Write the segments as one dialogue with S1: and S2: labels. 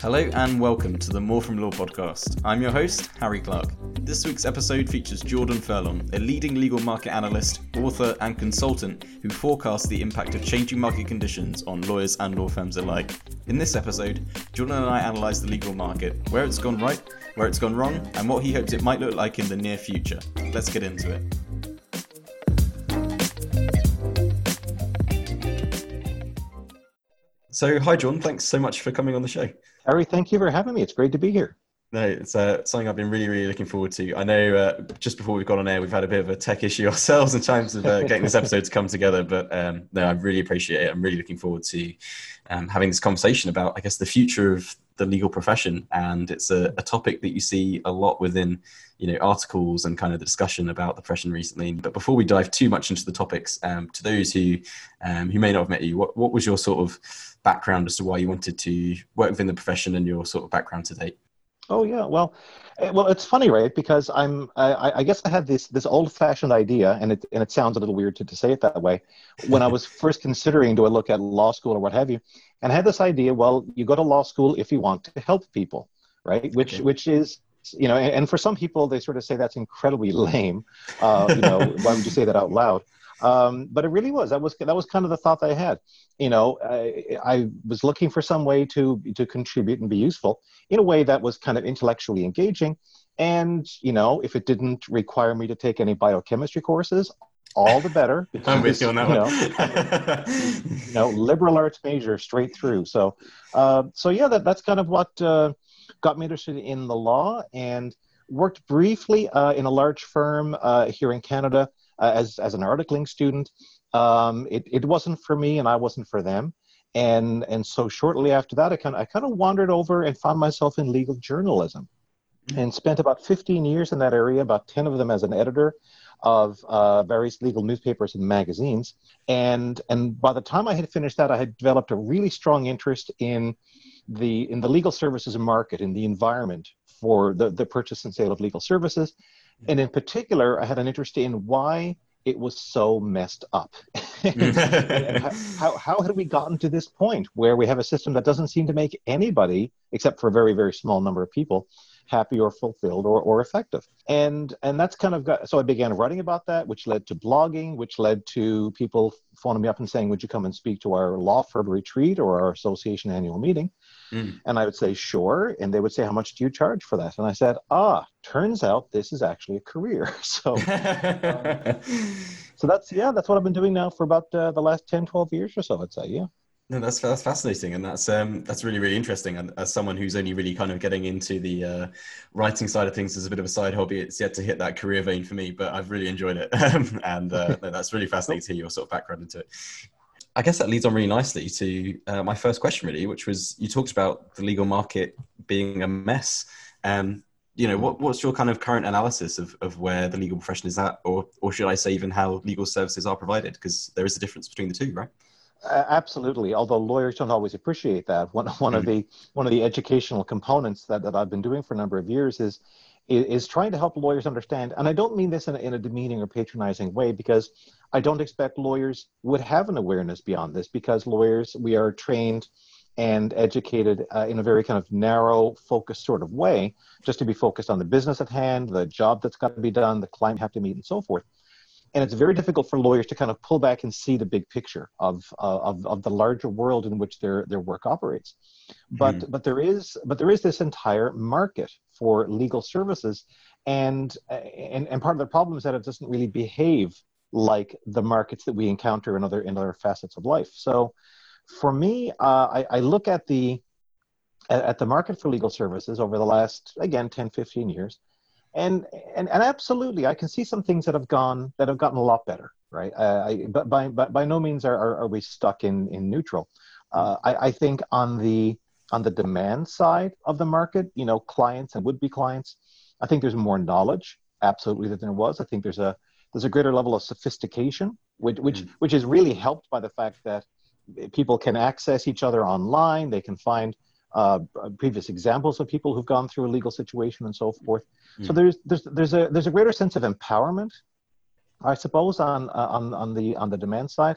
S1: Hello and welcome to the More From Law podcast. I'm your host, Harry Clark. This week's episode features Jordan Furlong, a leading legal market analyst, author, and consultant who forecasts the impact of changing market conditions on lawyers and law firms alike. In this episode, Jordan and I analyse the legal market, where it's gone right, where it's gone wrong, and what he hopes it might look like in the near future. Let's get into it. So, hi, John. Thanks so much for coming on the show.
S2: Harry, thank you for having me. It's great to be here.
S1: No, it's uh, something I've been really, really looking forward to. I know uh, just before we've gone on air, we've had a bit of a tech issue ourselves in terms of uh, getting this episode to come together. But um, no, I really appreciate it. I'm really looking forward to um, having this conversation about, I guess, the future of the legal profession. And it's a, a, topic that you see a lot within, you know, articles and kind of the discussion about the profession recently. But before we dive too much into the topics, um, to those who um, who may not have met you, what, what was your sort of background as to why you wanted to work within the profession and your sort of background to date?
S2: Oh yeah, well, eh, well, it's funny, right? Because I'm, I, I guess I had this this old-fashioned idea, and it and it sounds a little weird to, to say it that way. When I was first considering, do I look at law school or what have you, and I had this idea. Well, you go to law school if you want to help people, right? Which okay. which is you know, and, and, for some people, they sort of say that's incredibly lame. Uh, you know, why would you say that out loud? Um, but it really was. That was that was kind of the thought I had. You know, I, I, was looking for some way to to contribute and be useful in a way that was kind of intellectually engaging. And you know, if it didn't require me to take any biochemistry courses, all the better.
S1: Because, I'm with you on that
S2: you know, you know, liberal arts major straight through. So, uh, so yeah, that, that's kind of what uh, got me interested in the law and worked briefly uh, in a large firm uh, here in Canada uh, as, as an articling student. Um, it, it wasn't for me and I wasn't for them. And, and so shortly after that, I kind, of, I kind of wandered over and found myself in legal journalism and spent about 15 years in that area, about 10 of them as an editor of uh, various legal newspapers and magazines. And, and by the time I had finished that, I had developed a really strong interest in the, in the legal services market, in the environment for the, the purchase and sale of legal services. And in particular, I had an interest in why it was so messed up. Mm. how, how had we gotten to this point where we have a system that doesn't seem to make anybody, except for a very, very small number of people, happy or fulfilled or, or effective? And and that's kind of got so i began writing about that which led to blogging which led to people phoning me up and saying would you come and speak to our law firm retreat or our association annual meeting mm. and i would say sure and they would say how much do you charge for that and i said ah turns out this is actually a career so um, so that's yeah that's what i've been doing now for about uh, the last 10 12 years or so i'd say yeah
S1: no, that's that's fascinating, and that's um, that's really really interesting. And as someone who's only really kind of getting into the uh, writing side of things as a bit of a side hobby, it's yet to hit that career vein for me. But I've really enjoyed it, and uh, no, that's really fascinating to hear your sort of background into it. I guess that leads on really nicely to uh, my first question, really, which was you talked about the legal market being a mess. Um, you know, what, what's your kind of current analysis of, of where the legal profession is at, or or should I say even how legal services are provided? Because there is a difference between the two, right?
S2: Uh, absolutely. Although lawyers don't always appreciate that. One, one mm-hmm. of the one of the educational components that, that I've been doing for a number of years is is trying to help lawyers understand. And I don't mean this in a, in a demeaning or patronizing way because I don't expect lawyers would have an awareness beyond this because lawyers we are trained and educated uh, in a very kind of narrow, focused sort of way, just to be focused on the business at hand, the job that's got to be done, the client have to meet, and so forth and it's very difficult for lawyers to kind of pull back and see the big picture of uh, of, of the larger world in which their their work operates but mm. but there is but there is this entire market for legal services and and and part of the problem is that it doesn't really behave like the markets that we encounter in other in other facets of life so for me uh, I, I look at the at the market for legal services over the last again 10 15 years and and and absolutely, I can see some things that have gone that have gotten a lot better, right? Uh, I, but by but by no means are, are, are we stuck in in neutral. Uh, I, I think on the on the demand side of the market, you know, clients and would be clients, I think there's more knowledge, absolutely, than there was. I think there's a there's a greater level of sophistication, which which mm. which is really helped by the fact that people can access each other online. They can find uh, previous examples of people who've gone through a legal situation and so forth. Mm. So there's there's there's a there's a greater sense of empowerment, I suppose, on uh, on on the on the demand side,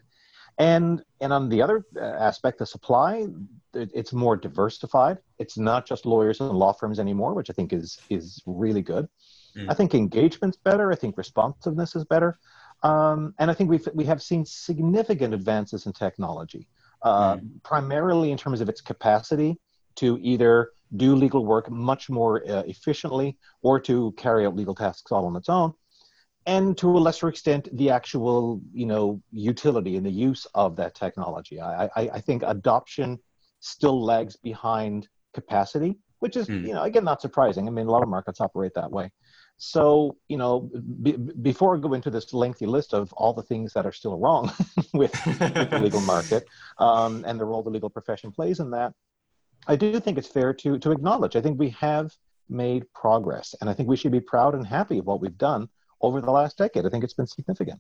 S2: And and on the other uh, aspect, the supply, it's more diversified. It's not just lawyers and law firms anymore, which I think is is really good. Mm. I think engagement's better. I think responsiveness is better. Um, and I think we've, we have seen significant advances in technology, uh, mm. primarily in terms of its capacity to either do legal work much more uh, efficiently or to carry out legal tasks all on its own. And to a lesser extent the actual you know utility and the use of that technology. I, I, I think adoption still lags behind capacity which is mm. you know again not surprising. I mean a lot of markets operate that way. So, you know, b- before I go into this lengthy list of all the things that are still wrong with, with, the legal market um, and the role the legal profession plays in that, I do think it's fair to, to acknowledge. I think we have made progress, and I think we should be proud and happy of what we've done over the last decade. I think it's been significant.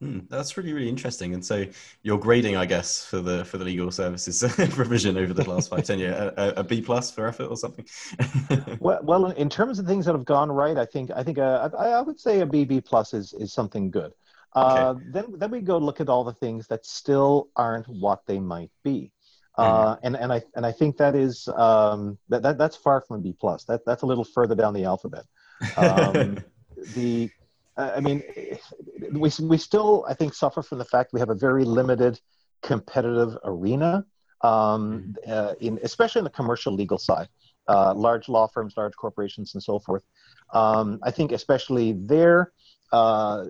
S1: Hmm, that's really really interesting. And so you're grading, I guess, for the for the legal services provision over the last five ten years, a, a B plus for effort or something.
S2: well, well, in terms of things that have gone right, I think I think uh, I, I would say a BB plus is is something good. Uh. Then then we go look at all the things that still aren't what they might be. Uh, mm-hmm. and and I and I think that is um, that, that that's far from a B plus. That that's a little further down the alphabet. Um, the I mean, we, we still, I think, suffer from the fact we have a very limited competitive arena, um, mm-hmm. uh, in, especially in the commercial legal side. Uh, large law firms, large corporations, and so forth. Um, I think, especially there, uh,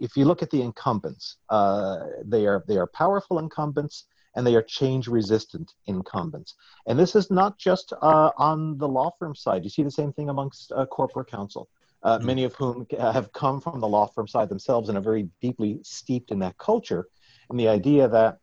S2: if you look at the incumbents, uh, they are they are powerful incumbents and they are change resistant incumbents. And this is not just uh, on the law firm side. You see the same thing amongst uh, corporate counsel uh, mm-hmm. many of whom have come from the law firm side themselves and are very deeply steeped in that culture. And the idea that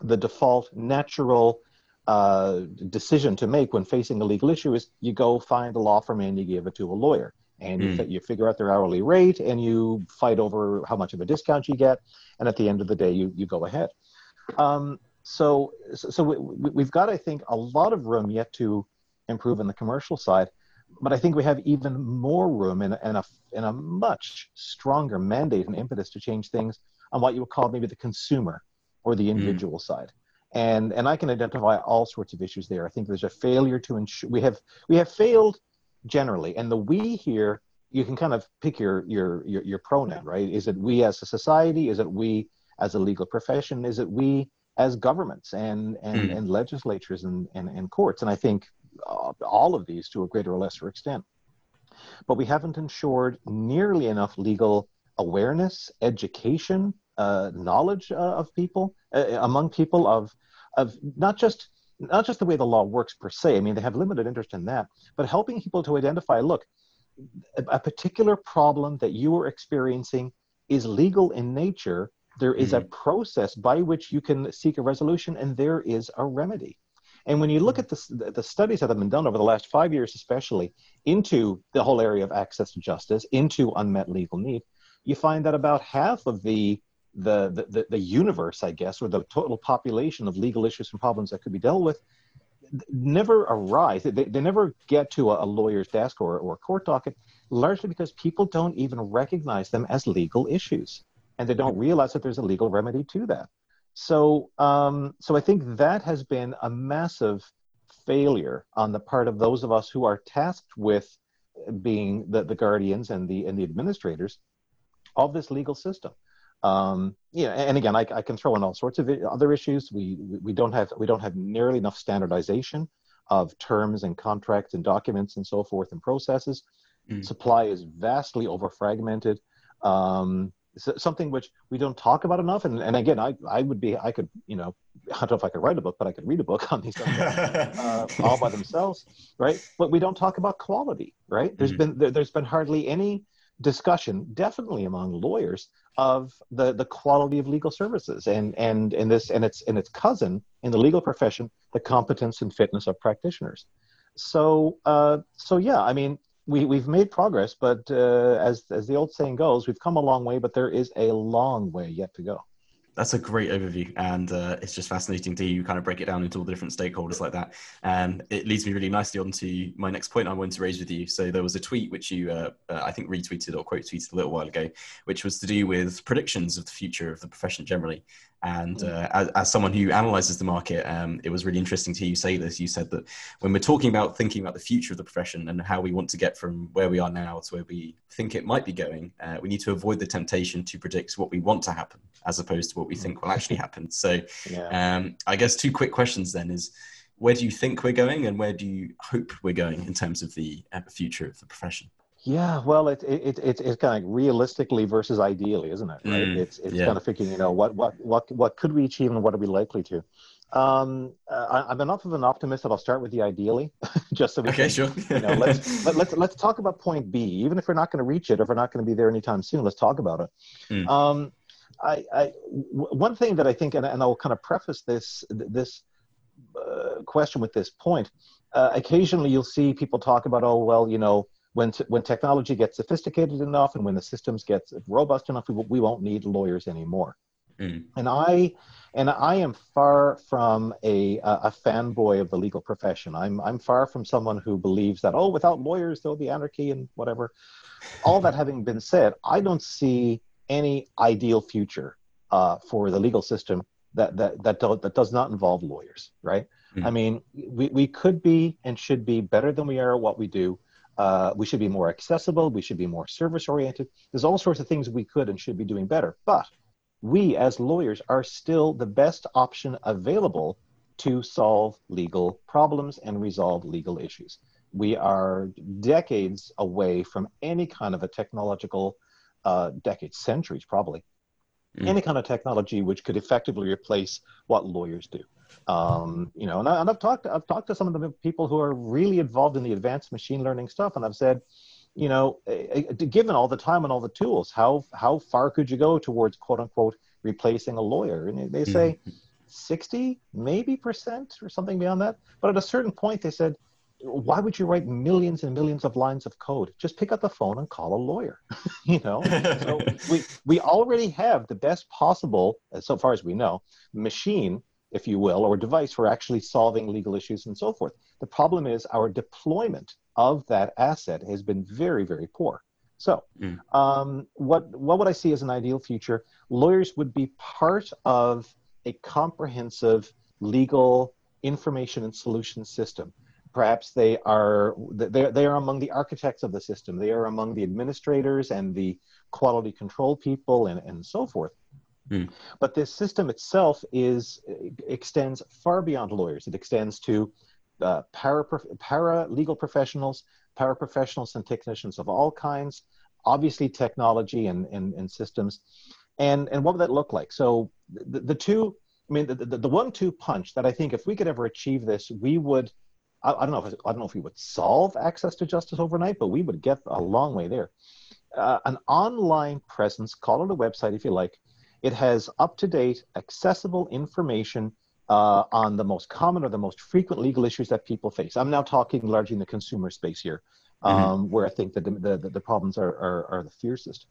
S2: the default natural uh, decision to make when facing a legal issue is you go find a law firm and you give it to a lawyer. And mm. you, you figure out their hourly rate and you fight over how much of a discount you get. And at the end of the day, you, you go ahead. Um, so so we, we've got, I think, a lot of room yet to improve in the commercial side but I think we have even more room and, and, a, and a much stronger mandate and impetus to change things on what you would call maybe the consumer or the mm. individual mm. side. And, and I can identify all sorts of issues there. I think there's a failure to ensure we have we have failed generally, and the we here you can kind of pick your your your, your pronoun, right? Is it we as a society? Is it we as a legal profession? Is it we as governments and and, mm. and legislatures and, and, and courts? And I think uh, all of these to a greater or lesser extent. But we haven't ensured nearly enough legal awareness, education, uh, knowledge uh, of people uh, among people of of not just not just the way the law works per se. I mean, they have limited interest in that, but helping people to identify. Look, a, a particular problem that you are experiencing is legal in nature. There is mm-hmm. a process by which you can seek a resolution, and there is a remedy. And when you look at the, the studies that have been done over the last five years, especially into the whole area of access to justice, into unmet legal need, you find that about half of the the, the, the universe, I guess, or the total population of legal issues and problems that could be dealt with never arise. They, they never get to a, a lawyer's desk or, or a court docket, largely because people don't even recognize them as legal issues. And they don't realize that there's a legal remedy to that. So, um, so I think that has been a massive failure on the part of those of us who are tasked with being the, the guardians and the and the administrators of this legal system. Um, you know, and again, I, I can throw in all sorts of other issues. We we don't have we don't have nearly enough standardization of terms and contracts and documents and so forth and processes. Mm. Supply is vastly over fragmented. Um, something which we don't talk about enough. And, and again, I, I would be, I could, you know, I don't know if I could write a book, but I could read a book on these things uh, all by themselves, right? But we don't talk about quality, right? There's mm-hmm. been there, there's been hardly any discussion, definitely among lawyers, of the the quality of legal services, and and and this and its and its cousin in the legal profession, the competence and fitness of practitioners. So uh, so yeah, I mean, we, we've made progress, but uh, as, as the old saying goes, we've come a long way, but there is a long way yet to go.
S1: That's a great overview, and uh, it's just fascinating to you kind of break it down into all the different stakeholders like that. And it leads me really nicely on to my next point I wanted to raise with you. So there was a tweet which you, uh, uh, I think, retweeted or quote tweeted a little while ago, which was to do with predictions of the future of the profession generally. And mm. uh, as, as, someone who analyzes the market, um, it was really interesting to hear you say this. You said that when we're talking about thinking about the future of the profession and how we want to get from where we are now to where we think it might be going, uh, we need to avoid the temptation to predict what we want to happen as opposed to what we think will actually happen. So, yeah. um, I guess two quick questions then is where do you think we're going and where do you hope we're going in terms of the uh, future of the profession?
S2: Yeah, well, it, it, it, it's kind of realistically versus ideally, isn't it? Right? Mm, it's it's yeah. kind of thinking, you know, what, what, what, what could we achieve and what are we likely to? Um, uh, I, am enough of an optimist that I'll start with the ideally, just so we
S1: okay,
S2: can,
S1: sure.
S2: you know, let's, let, let's, let's talk about point B. Even if we're not going to reach it, or if we're not going to be there anytime soon, let's talk about it. Mm. Um, I, I, w- one thing that I think, and, and I'll kind of preface this, this uh, question with this point, uh, occasionally you'll see people talk about, oh, well, you know, when, when technology gets sophisticated enough and when the systems get robust enough, we, we won't need lawyers anymore. Mm. And I and I am far from a, a fanboy of the legal profession. I'm I'm far from someone who believes that oh, without lawyers there'll be anarchy and whatever. All that having been said, I don't see any ideal future uh, for the legal system that that that, do, that does not involve lawyers. Right? Mm. I mean, we, we could be and should be better than we are at what we do. Uh, we should be more accessible. We should be more service oriented. There's all sorts of things we could and should be doing better. But we, as lawyers, are still the best option available to solve legal problems and resolve legal issues. We are decades away from any kind of a technological, uh, decades, centuries probably, mm. any kind of technology which could effectively replace what lawyers do. Um, you know, and, I, and I've talked I've talked to some of the people who are really involved in the advanced machine learning stuff, and I've said, you know, eh, eh, given all the time and all the tools, how how far could you go towards quote unquote replacing a lawyer? And they say mm-hmm. 60 maybe percent or something beyond that. But at a certain point, they said, why would you write millions and millions of lines of code? Just pick up the phone and call a lawyer. you know, so we we already have the best possible, so far as we know, machine if you will, or device for actually solving legal issues and so forth. The problem is our deployment of that asset has been very, very poor. So, mm. um, what what would I see as an ideal future? Lawyers would be part of a comprehensive legal information and solution system. Perhaps they are they they are among the architects of the system. They are among the administrators and the quality control people and, and so forth. Mm. But this system itself is extends far beyond lawyers. It extends to uh, para, para legal professionals, paraprofessionals, and technicians of all kinds. Obviously, technology and, and, and systems. And, and what would that look like? So the, the two, I mean, the, the, the one-two punch that I think if we could ever achieve this, we would. I, I don't know if I don't know if we would solve access to justice overnight, but we would get a long way there. Uh, an online presence, call it a website if you like, it has up to date, accessible information uh, on the most common or the most frequent legal issues that people face. I'm now talking largely in the consumer space here, um, mm-hmm. where I think that the, the, the problems are, are, are, the fiercest.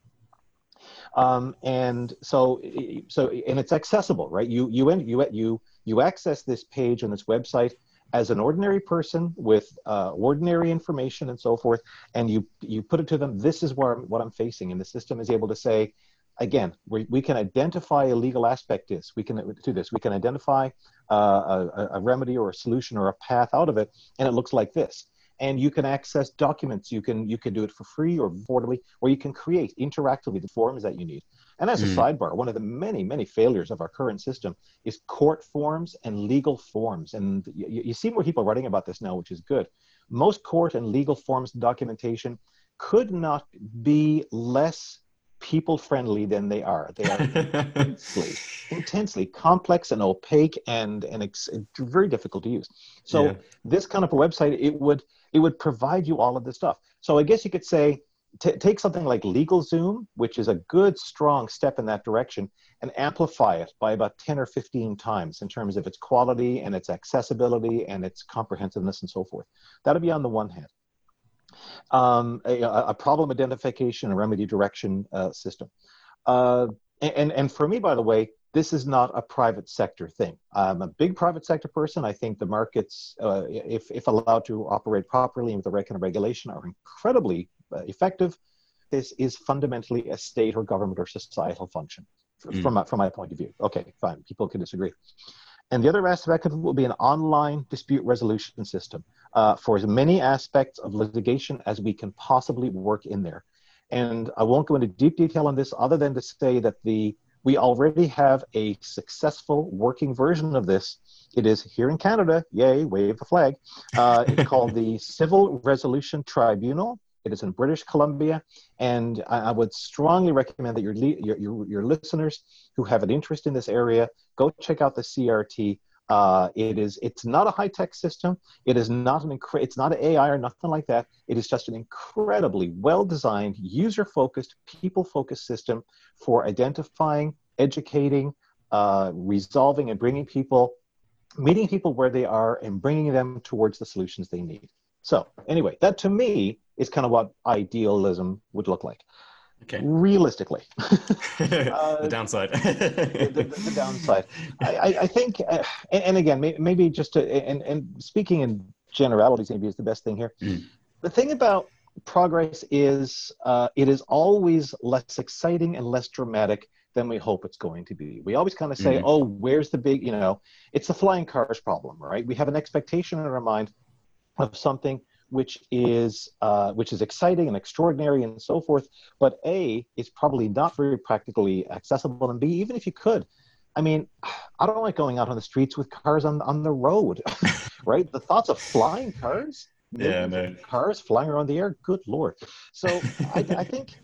S2: Um, and so, so, and it's accessible, right? You, you, you, you, you access this page on this website as an ordinary person with uh, ordinary information and so forth, and you, you put it to them, this is where, what I'm facing. And the system is able to say, again, we, we can identify a legal aspect this. We can do this. We can identify uh, a, a, remedy or a solution or a path out of it, and it looks like this. And you can access documents. You can you can do it for free or affordably, or you can create interactively the forms that you need. And as a mm. sidebar, one of the many many failures of our current system is court forms and legal forms. And you, you see more people writing about this now, which is good. Most court and legal forms documentation could not be less people friendly than they are. They are intensely, intensely complex and opaque and and ex- very difficult to use. So yeah. this kind of a website, it would it would provide you all of this stuff. So I guess you could say t- take something like LegalZoom, which is a good strong step in that direction, and amplify it by about ten or fifteen times in terms of its quality and its accessibility and its comprehensiveness and so forth. That'll be on the one hand um, a, a, problem identification and remedy direction uh, system. Uh, and, and for me, by the way, this is not a private sector thing. I'm a big private sector person. I think the markets, uh, if, if allowed to operate properly and with the right kind of regulation, are incredibly effective. This is fundamentally a state or government or societal function. mm. from, my, from my point of view. Okay, fine. People can disagree. And the other aspect of it will be an online dispute resolution system uh, for as many aspects of litigation as we can possibly work in there. And I won't go into deep detail on this other than to say that the we already have a successful working version of this. It is here in Canada, yay, wave the flag. Uh, it's called the Civil Resolution Tribunal. It is in British Columbia, and I, I would strongly recommend that your, your, your, your, listeners who have an interest in this area go check out the CRT. Uh, it is it's not a high tech system. It is not an incre- it's not an AI or nothing like that. It is just an incredibly well designed, user focused, people focused system for identifying, educating, uh, resolving, and bringing people, meeting people where they are, and bringing them towards the solutions they need. So anyway, that to me is kind of what idealism would look like.
S1: Okay.
S2: Realistically,
S1: uh, the downside.
S2: the, the, the, downside. I, I think, uh, and, and, again, maybe just to, and, and speaking in generalities, maybe is the best thing here. Mm. The thing about progress is uh, it is always less exciting and less dramatic than we hope it's going to be. We always kind of say, mm oh, where's the big, you know, it's the flying cars problem, right? We have an expectation in our mind of something which is uh, which is exciting and extraordinary and so forth. But A is probably not very practically accessible, and B, even if you could, I mean, I don't like going out on the streets with cars on on the road, right? The thoughts of flying cars,
S1: yeah, no.
S2: cars flying around the air. Good lord! So I, I think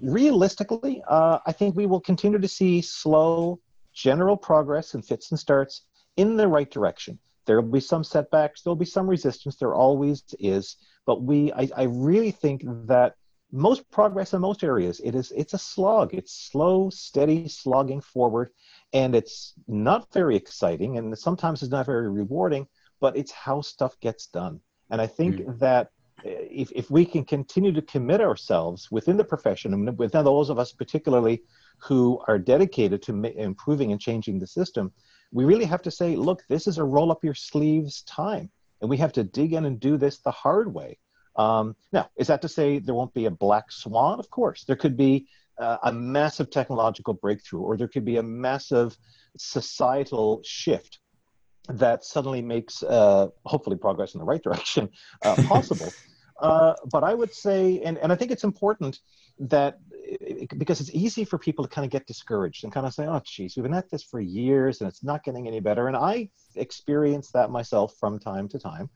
S2: realistically, uh, I think we will continue to see slow general progress and fits and starts in the right direction. There will be some setbacks. There'll be some resistance. There always is. But we, I, I really think that most progress in most areas, it is it's a slog. It's slow, steady slogging forward, and it's not very exciting, and sometimes it's not very rewarding. But it's how stuff gets done. And I think mm. that eh, if, if we can continue to commit ourselves within the profession and within those of us particularly who are dedicated to improving and changing the system we really have to say, look, this is a roll up your sleeves time, and we have to dig in and do this the hard way. Um, now, is that to say there won't be a black swan? Of course, there could be uh, a massive technological breakthrough, or there could be a massive societal shift that suddenly makes uh, hopefully progress in the right direction uh, possible. Uh, but I would say, and, and I think it's important that because it's easy for people to kind of get discouraged and kind of say, oh, geez, we've been at this for years and it's not getting any better. And I experience that myself from time to time.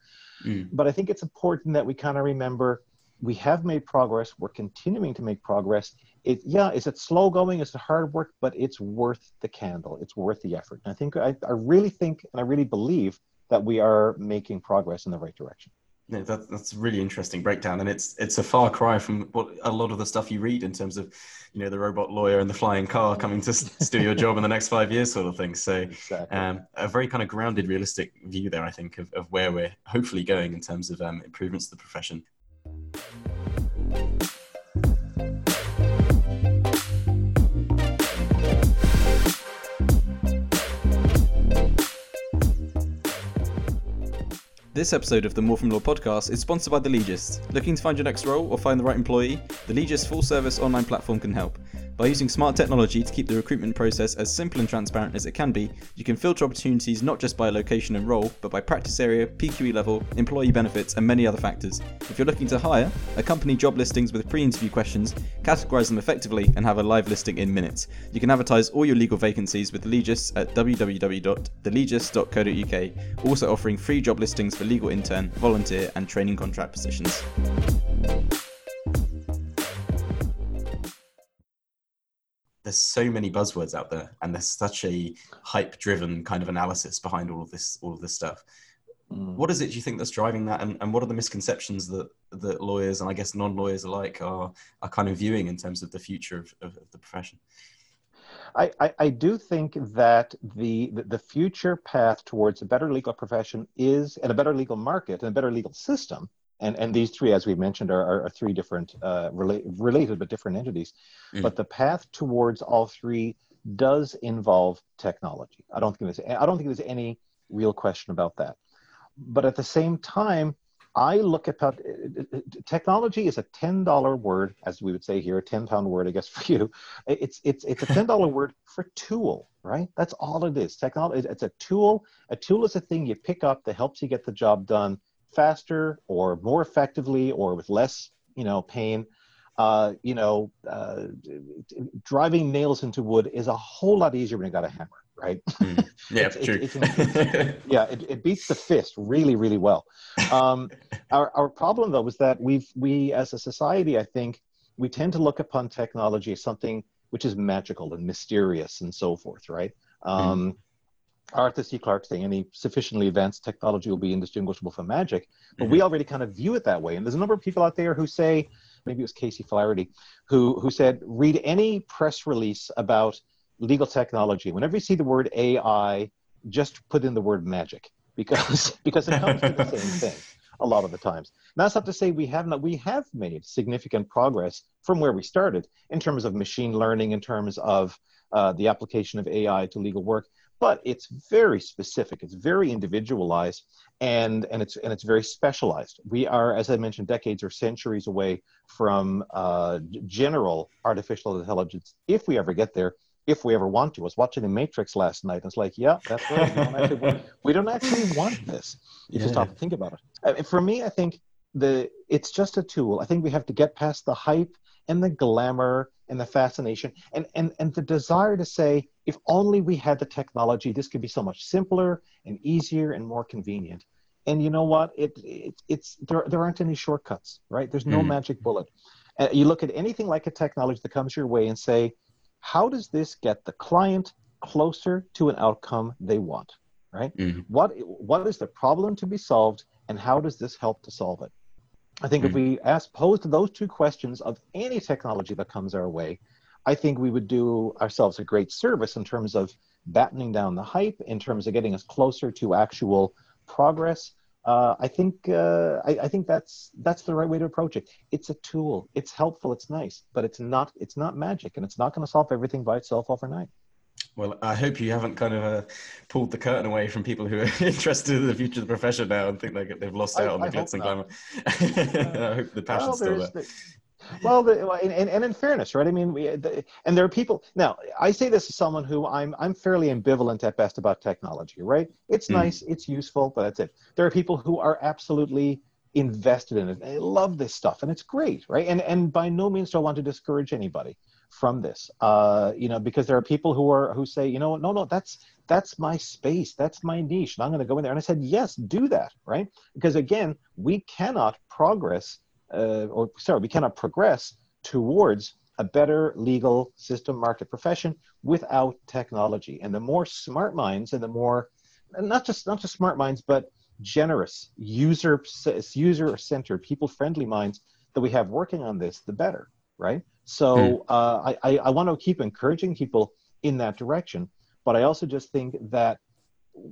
S2: Mm. But I think it's important that we kind of remember we have made progress. We're continuing to make progress. It, yeah, is it slow going? Is it hard work? But it's worth the candle. It's worth the effort. And I think, I, I really think, and I really believe that we are making progress in the right direction.
S1: Yeah, that, that's a really interesting breakdown, and it's it's a far cry from what a lot of the stuff you read in terms of, you know, the robot lawyer and the flying car coming to do your job in the next five years, sort of thing. So, exactly. um, a very kind of grounded, realistic view there, I think, of, of where we're hopefully going in terms of um, improvements to the profession. This episode of the More From Law podcast is sponsored by The Legist. Looking to find your next role or find the right employee? The Legist full service online platform can help. By using smart technology to keep the recruitment process as simple and transparent as it can be, you can filter opportunities not just by location and role, but by practice area, PQE level, employee benefits, and many other factors. If you're looking to hire, accompany job listings with pre interview questions, categorize them effectively, and have a live listing in minutes. You can advertise all your legal vacancies with Legist at www.thelegist.co.uk, also offering free job listings for legal intern, volunteer, and training contract positions. There's so many buzzwords out there and there's such a hype driven kind of analysis behind all of this all of this stuff. Mm. what is it do you think that's driving that? And, and what are the misconceptions that that lawyers and i guess non-lawyers alike are are kind of viewing in terms of the future of, of, of the profession?
S2: I, I, I, do think that the, the future path towards a better legal profession is and a better legal market and a better legal system and and these three, as we mentioned, are, are three different uh, rela- related but different entities. Mm. But the path towards all three does involve technology. I don't think there's I don't think there's any real question about that. But at the same time, I look at technology is a ten dollar word, as we would say here, a ten pound word, I guess for you. It's it's it's a ten dollar word for tool, right? That's all it is. Technology. It's a tool. A tool is a thing you pick up that helps you get the job done faster or more effectively or with less, you know, pain. Uh, you know, uh, driving nails into wood is a whole lot easier when you got a hammer right?
S1: Mm. Yeah, it's, true. It's,
S2: it's, yeah, it, it, beats the fist really, really well. Um, our, our problem, though, is that we've, we as a society, I think, we tend to look upon technology as something which is magical and mysterious and so forth, right? Mm. Um, mm. Arthur C. Clarke saying any sufficiently advanced technology will be indistinguishable from magic, but mm-hmm. we already kind of view it that way. And there's a number of people out there who say, maybe it was Casey Flaherty, who who said, read any press release about legal technology, whenever you see the word AI, just put in the word magic because because it comes to the same thing a lot of the times. And that's not to say we have not we have made significant progress from where we started in terms of machine learning, in terms of uh, the application of AI to legal work. But it's very specific. It's very individualized, and and it's and it's very specialized. We are, as I mentioned, decades or centuries away from uh, general artificial intelligence, if we ever get there if we ever want to. I was watching The Matrix last night, and it's like, yeah, that's right. We don't actually want, we don't actually want this. You yeah. just have to think about it. For me, I think the it's just a tool. I think we have to get past the hype and the glamour and the fascination and, and, and the desire to say, if only we had the technology, this could be so much simpler and easier and more convenient. And you know what? It, it it's there, there aren't any shortcuts, right? There's no mm. magic bullet. Uh, you look at anything like a technology that comes your way and say, how does this get the client closer to an outcome they want right mm-hmm. what what is the problem to be solved and how does this help to solve it i think mm-hmm. if we ask posed those two questions of any technology that comes our way i think we would do ourselves a great service in terms of battening down the hype in terms of getting us closer to actual progress uh, I think uh, I, I, think that's that's the right way to approach it. It's a tool. It's helpful. It's nice, but it's not it's not magic, and it's not going to solve everything by itself overnight.
S1: Well, I hope you haven't kind of uh, pulled the curtain away from people who are interested in the future of the profession now and think they, they've lost out I, on the glitz and glamour. I hope the passion's well, still there
S2: well, the, and, and in fairness, right? I mean, we, the, and there are people. Now, I say this as someone who I'm I'm fairly ambivalent at best about technology, right? It's mm. nice, it's useful, but that's it. There are people who are absolutely invested in it. They love this stuff, and it's great, right? And and by no means do I want to discourage anybody from this, uh, you know, because there are people who are who say, you know, no, no, that's that's my space, that's my niche, and I'm going to go in there. And I said, yes, do that, right? Because again, we cannot progress uh, or sorry, we cannot progress towards a better legal system market profession without technology. And the more smart minds and the more, not just not just smart minds, but generous, user user centered, people friendly minds that we have working on this, the better, right? So mm. uh, I, I want to keep encouraging people in that direction, but I also just think that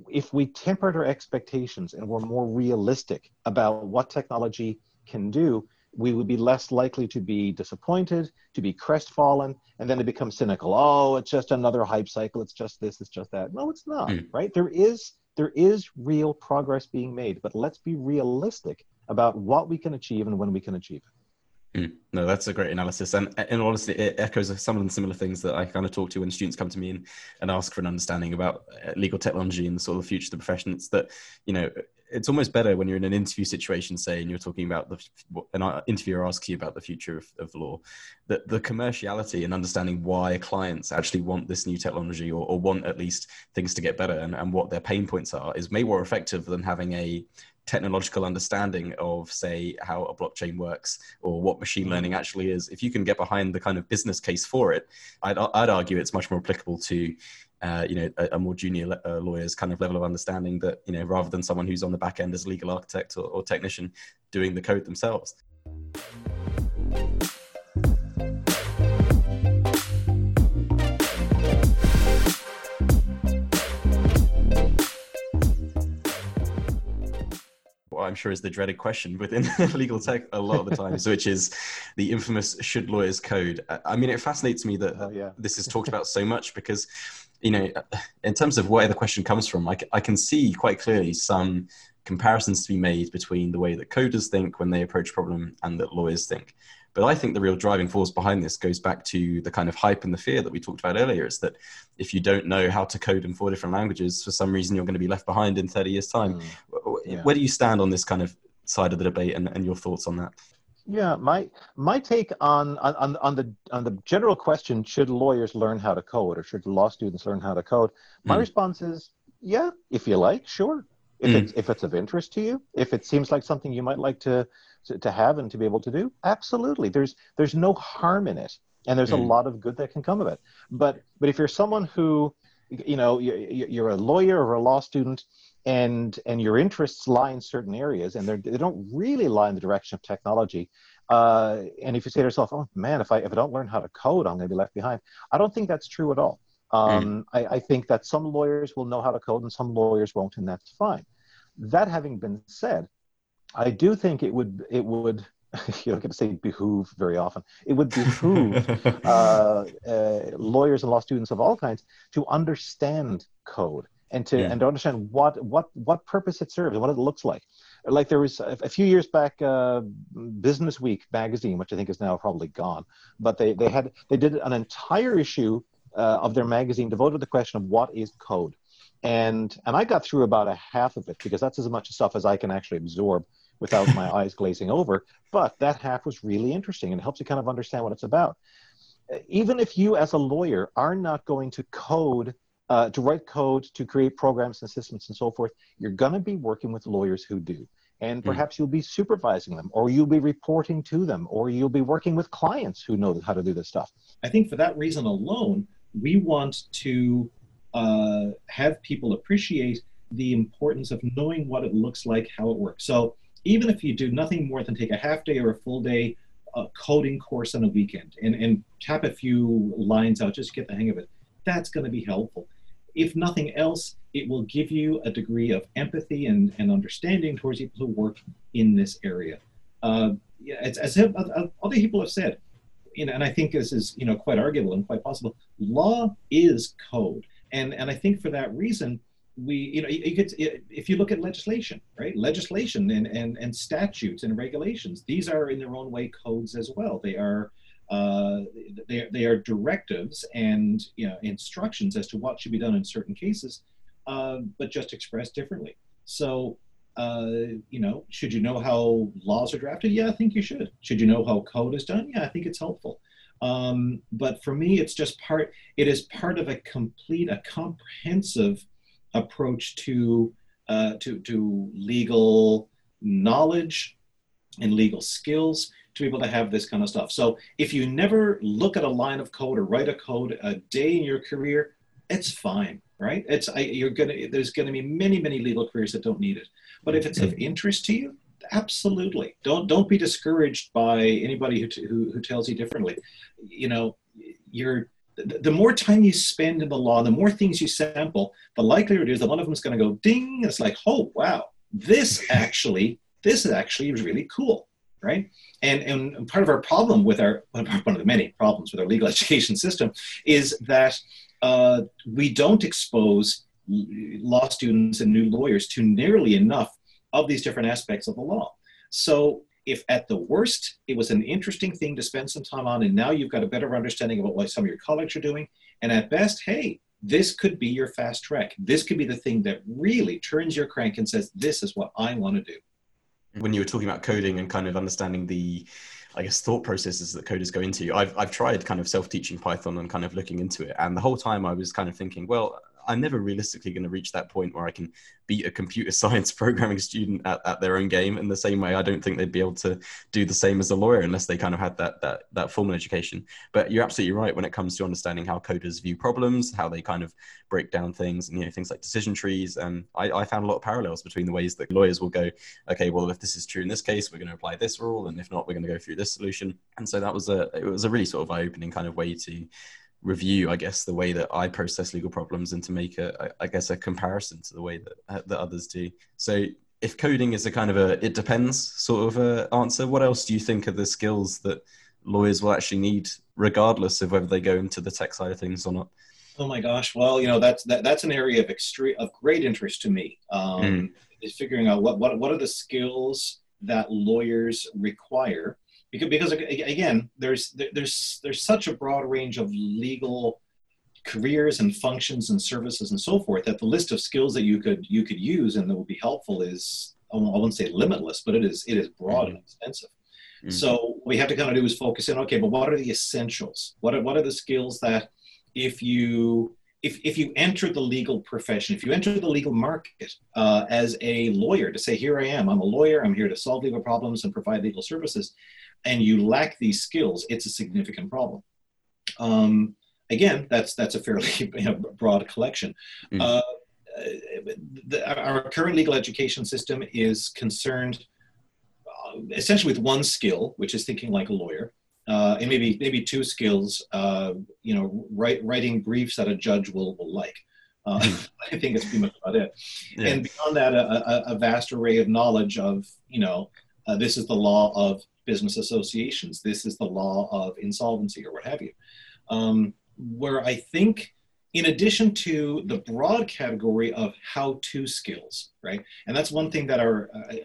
S2: if we tempered our expectations and were more realistic about what technology can do, we would be less likely to be disappointed, to be crestfallen, and then to become cynical. Oh, it's just another hype cycle. It's just this. It's just that. No, it's not. Mm. Right? There is there is real progress being made, but let's be realistic about what we can achieve and when we can achieve it.
S1: Mm, no, that's a great analysis, and and honestly, it echoes some of the similar things that I kind of talk to when students come to me and, and ask for an understanding about uh, legal technology and sort of the future of the profession. It's that you know it's almost better when you're in an interview situation, say, and you're talking about the an interviewer asks you about the future of, of law, that the commerciality and understanding why clients actually want this new technology or, or want at least things to get better and, and what their pain points are is way more effective than having a technological understanding of say how a blockchain works or what machine learning mm. actually is if you can get behind the kind of business case for it i'd, I'd argue it's much more applicable to uh, you know a, a more junior uh, lawyer's kind of level of understanding that you know rather than someone who's on the back end as a legal architect or, or technician doing the code themselves I'm sure is the dreaded question within legal tech a lot of the times, which is the infamous "should lawyers code?" I mean, it fascinates me that oh, yeah. Uh, this is talked about so much because, you know, uh, in terms of where the question comes from, I, I can see quite clearly some comparisons to be made between the way that coders think when they approach a problem and that lawyers think. But I think the real driving force behind this goes back to the kind of hype and the fear that we talked about earlier. Is that if you don't know how to code in four different languages, for some reason you're going to be left behind in 30 years' time. Mm, yeah. Where do you stand on this kind of side of the debate and, and your thoughts on that?
S3: Yeah, my my take on, on on the on the general question: Should lawyers learn how to code, or should law students learn how to code? My mm. response is, yeah, if you like, sure. If mm. it's if it's of interest to you, if it seems like something you might like to, to to, have and to be able to do, absolutely. There's there's no harm in it, and there's mm. a lot of good that can come of it. But but if you're someone who, you know, you're a lawyer or a law student, and and your interests lie in certain areas and they don't really lie in the direction of technology uh, and if you say to yourself oh man if i if i don't learn how to code i'm going to be left behind i don't think that's true at all um, mm. I, I, think that some lawyers will know how to code and some lawyers won't and that's fine that having been said i do think it would it would you don't get to say behoove very often. It would behoove uh, uh, lawyers and law students of all kinds to understand code and to yeah. and to understand what what what purpose it serves and what it looks like. Like there was a, a few years back, uh, Business Week magazine, which I think is now probably gone, but they they had they did an entire issue uh, of their magazine devoted to the question of what is code, and and I got through about a half of it because that's as much stuff as I can actually absorb without my eyes glazing over. But that half was really interesting and helps you kind of understand what it's about. Even if you, as a lawyer, are not going to code uh, to write code, to create programs and systems and so forth, you're going to be working with lawyers who do. And hmm. perhaps you'll be supervising them, or you'll be reporting to them, or you'll be working with clients who know how to do this stuff.
S2: I think for that reason alone, we want to uh, have people appreciate the importance of knowing what it looks like, how it works. So even if you do nothing more than take a half day or a full day coding course on a weekend and, and tap a few lines out just to get the hang of it, that's going to be helpful if nothing else, it will give you a degree of empathy and, and understanding towards people who work in this area. Uh, as, as other people have said, you know, and I think this is you know quite arguable and quite possible. Law is code, and and I think for that reason, we you know you could if you look at legislation, right? Legislation and and and statutes and regulations, these are in their own way codes as well. They are uh, they, they are directives and you know, instructions as to what should be done in certain cases, uh, but just expressed differently. So, uh, you know, should you know how laws are drafted? Yeah, I think you should. Should you know how code is done? Yeah, I think it's helpful. Um, but for me, it's just part. It is part of a complete, a comprehensive approach to uh, to to legal knowledge and legal skills to be able to have this kind of stuff. So if you never look at a line of code or write a code a day in your career, it's fine, right? It's I, you're gonna there's to be many many legal careers that don't need it. But if it's of interest to you, absolutely don't don't be discouraged by anybody who who, who tells you differently. You know, you're the more time you spend in the law, the more things you sample, the likelihood is that one of them is going to go ding. It's like, oh wow, this actually this is actually really cool right? And, and part of our problem with our, one of the many problems with our legal education system is that uh, we don't expose law students and new lawyers to nearly enough of these different aspects of the law. So if at the worst it was an interesting thing to spend some time on and now you've got a better understanding about what some of your colleagues are doing, and at best, hey, this could be your fast track. This could be the thing that really turns your crank and says, this is what I want to do
S1: when you were talking about coding and kind of understanding the I guess thought processes that coders go into. I've I've tried kind of self-teaching Python and kind of looking into it, and the whole time I was kind of thinking, well, I'm never realistically going to reach that point where I can beat a computer science programming student at, at their own game. In the same way, I don't think they'd be able to do the same as a lawyer unless they kind of had that that that formal education. But you're absolutely right when it comes to understanding how coders view problems, how they kind of break down things, and you know things like decision trees. And I, I found a lot of parallels between the ways that lawyers will go, okay, well if this is true in this case, we're going to apply this rule, and if not, we're going to go through this solution. And so that was a it was a really sort of eye-opening kind of way to review, I guess, the way that I process legal problems and to make a, I guess, a comparison to the way that uh, that others do. So, if coding is a kind of a it depends sort of a answer, what else do you think are the skills that lawyers will actually need, regardless of whether they go into the tech side of things or not?
S2: Oh my gosh! Well, you know that's that, that's an area of extreme of great interest to me. Um, mm. is figuring out what, what, what are the skills that lawyers require because, because again there's there's there's such a broad range of legal careers and functions and services and so forth that the list of skills that you could you could use and that would be helpful is I won't say limitless, but it is it is broad mm-hmm. and extensive. Mm-hmm. So what we have to kind of do is focus in. Okay, but what are the essentials? What are what are the skills that if you if, if you enter the legal profession, if you enter the legal market uh, as a lawyer to say, here I am, I'm a lawyer, I'm here to solve legal problems and provide legal services, and you lack these skills, it's a significant problem. Um, again, that's that's a fairly you know, broad collection. Mm. Uh, the, our current legal education system is concerned uh, essentially with one skill, which is thinking like a lawyer, uh, and maybe maybe two skills. Uh, you know, write, writing briefs that a judge will will like. Uh, hmm. I think that's pretty much about it. Yeah. And beyond that, a, a, vast array of knowledge of you know, uh, this is the law of business associations. This is the law of insolvency or what have you. Um, where I think, in addition to the broad category of how-to skills, right, and that's one thing that our uh,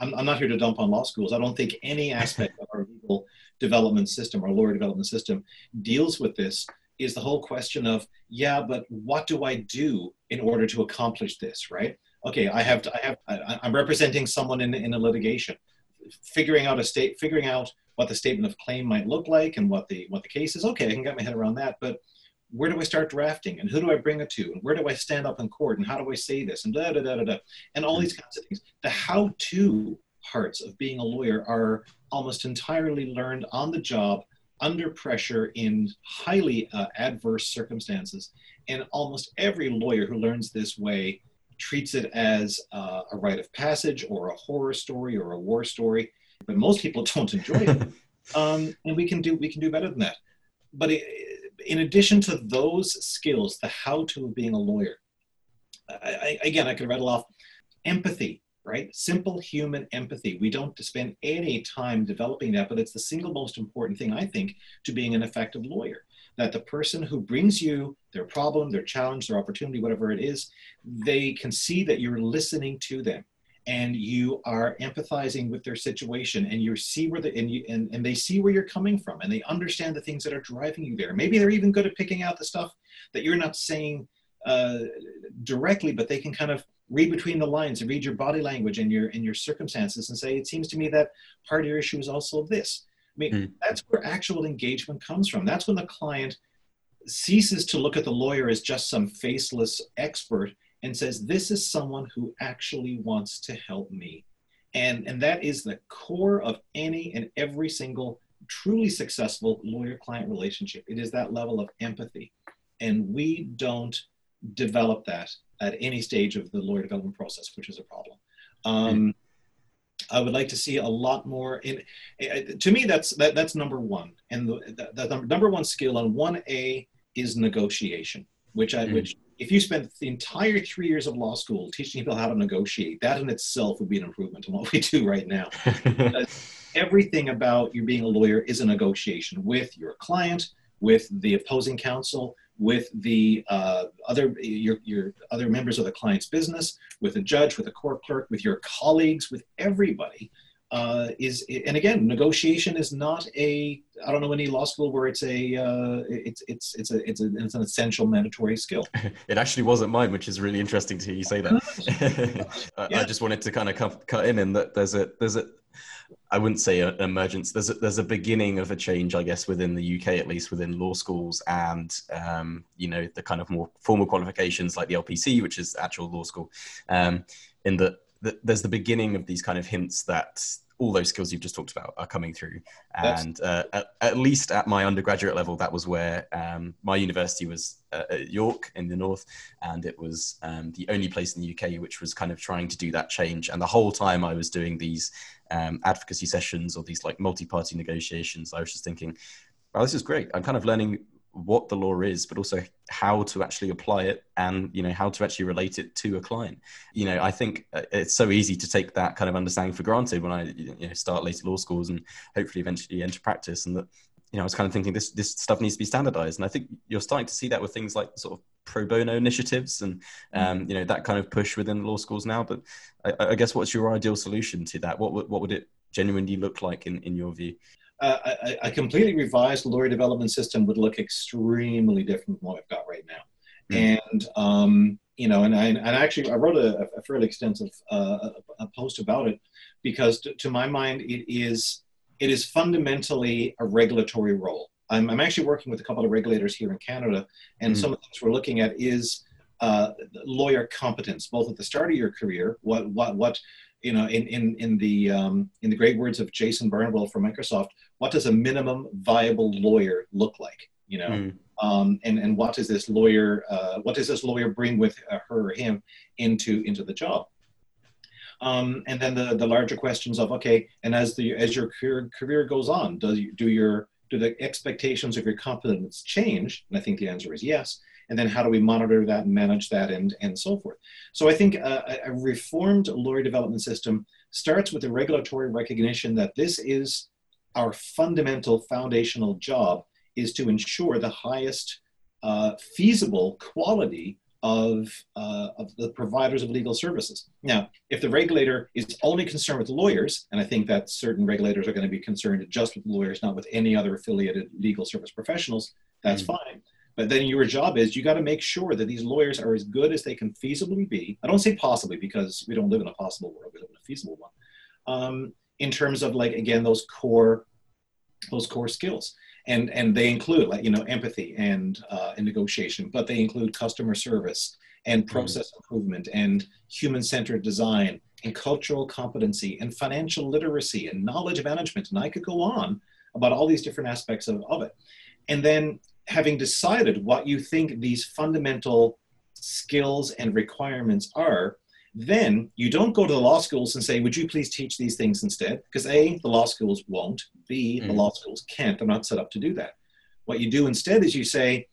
S2: I'm, I'm not here to dump on law schools. I don't think any aspect of our legal development system, our lawyer development system, deals with this. Is the whole question of yeah, but what do I do in order to accomplish this, right? Okay, I have to, I have I, I'm representing someone in in a litigation, figuring out a state, figuring out what the statement of claim might look like and what the what the case is. Okay, I can get my head around that, but where do I start drafting and who do I bring it to and where do I stand up in court and how do I say this and da da da da da and all these kinds of things. The how-to parts of being a lawyer are almost entirely learned on the job under pressure in highly uh, adverse circumstances and almost every lawyer who learns this way treats it as uh, a rite of passage or a horror story or a war story but most people don't enjoy it um, and we can do we can do better than that but it, in addition to those skills, the how to of being a lawyer, I, I, again, I could rattle off empathy, right? Simple human empathy. We don't spend any time developing that, but it's the single most important thing, I think, to being an effective lawyer. That the person who brings you their problem, their challenge, their opportunity, whatever it is, they can see that you're listening to them and you are empathizing with their situation and you see where the and, you, and, and they see where you're coming from and they understand the things that are driving you there. Maybe they're even good at picking out the stuff that you're not saying uh, directly but they can kind of read between the lines and read your body language and your and your circumstances and say it seems to me that part of your issue is also this mean mm. that's where actual engagement comes from that's when the client ceases to look at the lawyer as just some faceless expert and says, This is someone who actually wants to help me. And, and that is the core of any and every single truly successful lawyer client relationship. It is that level of empathy. And we don't develop that at any stage of the lawyer development process, which is a problem. Um, I would like to see a lot more. In to me, that's that, that's number one, and the, the, the number one skill on one A is negotiation, which I mm. which if you spent the entire three years of law school teaching people how to negotiate, that in itself would be an improvement on what we do right now. everything about you being a lawyer is a negotiation with your client, with the opposing counsel, with the uh, other your, your other members of the client's business, with a judge, with a court clerk, with your colleagues, with everybody uh, is and again negotiation is not a I don't know any law school where it's a uh, it's it's it's a it's, a, it's an essential mandatory skill.
S1: it actually wasn't mine, which is really interesting to hear you say that. yeah. I just wanted to kind of cut, cut in in that there's a there's a I wouldn't say an emergence. There's a, there's a beginning of a change, I guess, within the UK, at least within law schools, and um, you know the kind of more formal qualifications like the LPC, which is actual law school, um, in that there's the beginning of these kind of hints that all those skills you've just talked about are coming through. And uh, at, at, least at my undergraduate level, that was where um, my university was uh, at York in the north, and it was um, the only place in the UK which was kind of trying to do that change. And the whole time I was doing these um, advocacy sessions or these like multi-party negotiations, I was just thinking, "Well, this is great. I'm kind of learning what the law is, but also how to actually apply it and you know how to actually relate it to a client. You know, I think uh, it's so easy to take that kind of understanding for granted when I you know, start later law schools and hopefully eventually enter practice, and that you know, I was kind of thinking this this stuff needs to be standardized, and I think you're starting to see that with things like sort of pro bono initiatives and mm. um, you know that kind of push within law schools now. But I, I, guess what's your ideal solution to that? What would what would it genuinely look like in in your view?
S2: Uh, a, a, completely revised lawyer development system would look extremely different from what we've got right now. Mm. And um, you know, and I and actually I wrote a, a fairly extensive uh, a post about it because to, to my mind it is it is fundamentally a regulatory role. I'm, I'm, actually working with a couple of regulators here in Canada, and mm some of the things we're looking at is uh, lawyer competence, both at the start of your career, what what what you know, in in in the um, in the great words of Jason Barnwell from Microsoft, what does a minimum viable lawyer look like? You know, mm. um, and and what does this lawyer uh, what does this lawyer bring with uh, her or him into into the job? Um, and then the, the larger questions of okay, and as the as your career, career goes on, does you, do your do the expectations of your competence change? And I think the answer is yes. And then how do we monitor that and manage that and and so forth? So I think a, a reformed lawyer development system starts with the regulatory recognition that this is our fundamental foundational job is to ensure the highest uh, feasible quality of, uh, of the providers of legal services. Now, if the regulator is only concerned with lawyers, and I think that certain regulators are going to be concerned just with lawyers, not with any other affiliated legal service professionals, that's mm fine. But then your job is you got to make sure that these lawyers are as good as they can feasibly be. I don't say possibly because we don't live in a possible world; we live in a feasible one. Um, in terms of like again those core those core skills and and they include like you know empathy and uh, and negotiation, but they include customer service and mm-hmm. process mm-hmm. improvement and human-centered design and cultural competency and financial literacy and knowledge management, and I could go on about all these different aspects of, of it. And then having decided what you think these fundamental skills and requirements are, then you don't go to the law schools and say, would you please teach these things instead? Because A, the law schools won't. B, mm. the law schools can't. They're not set up to do that. What you do instead is you say,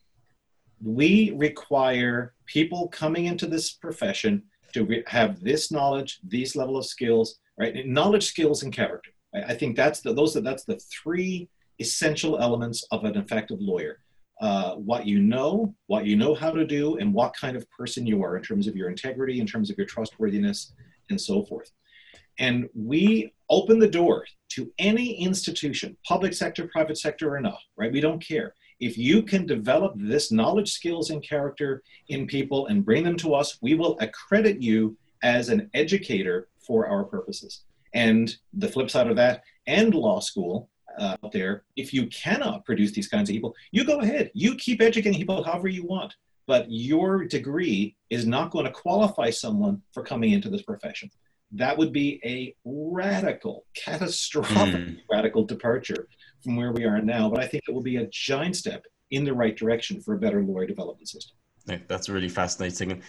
S2: we require people coming into this profession to re- have this knowledge, these level of skills, right? Knowledge, skills, and character. I, I think that's the, those are, that's the three essential elements of an effective lawyer. Uh, what you know, what you know how to do, and what kind of person you are in terms of your integrity, in terms of your trustworthiness, and so forth. And we open the door to any institution, public sector, private sector, or not, right? We don't care. If you can develop this knowledge, skills, and character in people and bring them to us, we will accredit you as an educator for our purposes. And the flip side of that, and law school, uh, out there, if you cannot produce these kinds of people, you go ahead. You keep educating people however you want. But your degree is not going to qualify someone for coming into this profession. That would be a radical, catastrophic, mm. radical departure from where we are now. But I think it will be a giant step in the right direction for a better lawyer development system.
S1: Yeah, that's really fascinating.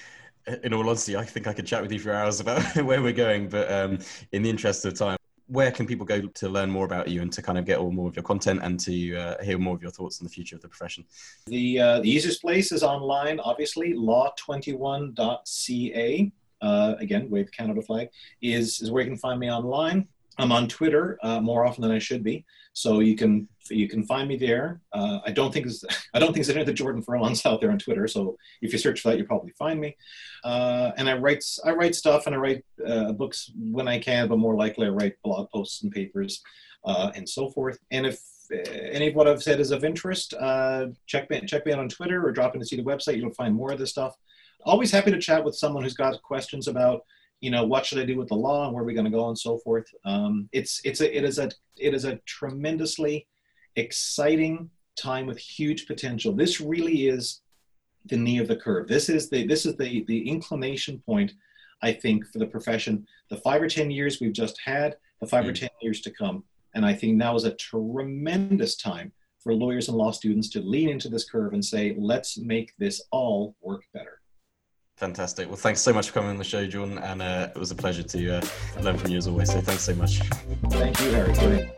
S1: In all honesty, I think I could chat with you for hours about where we're going, but um, in the interest of time, where can people go to learn more about you and to kind of get all more of your content and to uh, hear more of your thoughts on the future of the profession?
S2: The, uh, the easiest place is online, obviously, law21.ca. Uh, again, wave Canada flag is, is where you can find me online. I'm on Twitter uh, more often than I should be, so you can you can find me there. Uh, I don't think I don't think there's any of the Jordan Furlongs out there on Twitter. So if you search for that, you'll probably find me. Uh, and I write I write stuff and I write uh, books when I can, but more likely I write blog posts and papers uh, and so forth. And if uh, any of what I've said is of interest, check me check me out on Twitter or drop in to see the website. You'll find more of this stuff. Always happy to chat with someone who's got questions about you know what should i do with the law and where are we going to go and so forth um, it's it's a it is a it is a tremendously exciting time with huge potential. This really is the knee of the curve. This is the this is the the inclination point, I think, for the profession. The five or ten years we've just had, the 5 mm. or ten years to come, and I think now is a tremendous time for lawyers and law students to lean into this curve and say, let's make this all work better.
S1: Fantastic. Well, thanks so much for coming on the show, Jordan, and uh, it was a pleasure to uh, learn from you as always. So thanks so much.
S2: Thank you, Harry. Very much.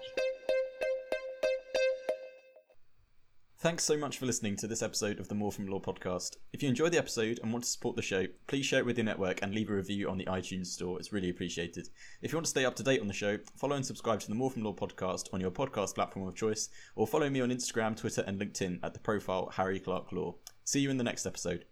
S1: Thanks so much for listening to this episode of the More From Law podcast. If you enjoyed the episode and want to support the show, please share it with your network and leave a review on the iTunes store. It's really appreciated. If you want to stay up to date on the show, follow and subscribe to the More From Law podcast on your podcast platform of choice, or follow me on Instagram, Twitter, and LinkedIn at the profile Harry Clark Law. See you in the next episode.